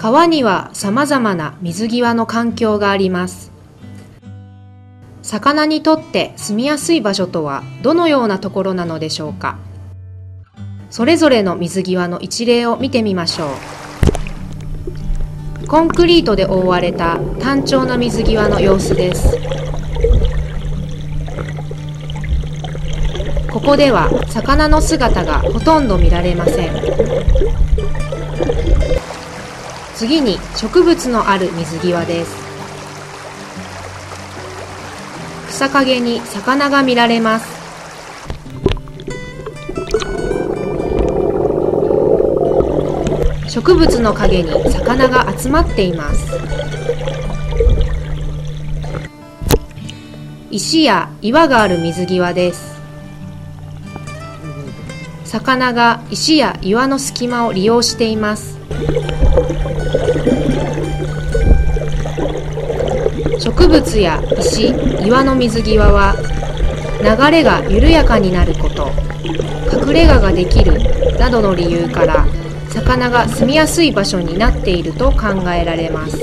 川には様々な水際の環境があります。魚にとって住みやすい場所とはどのようなところなのでしょうかそれぞれの水際の一例を見てみましょう。コンクリートで覆われた単調な水際の様子です。ここでは魚の姿がほとんど見られません。次に植物のある水際です。草陰に魚が見られます。植物の陰に魚が集まっています。石や岩がある水際です。魚が石や岩の隙間を利用しています。植物や石、岩の水際は流れが緩やかになること、隠れ家ができるなどの理由から魚が住みやすい場所になっていると考えられます。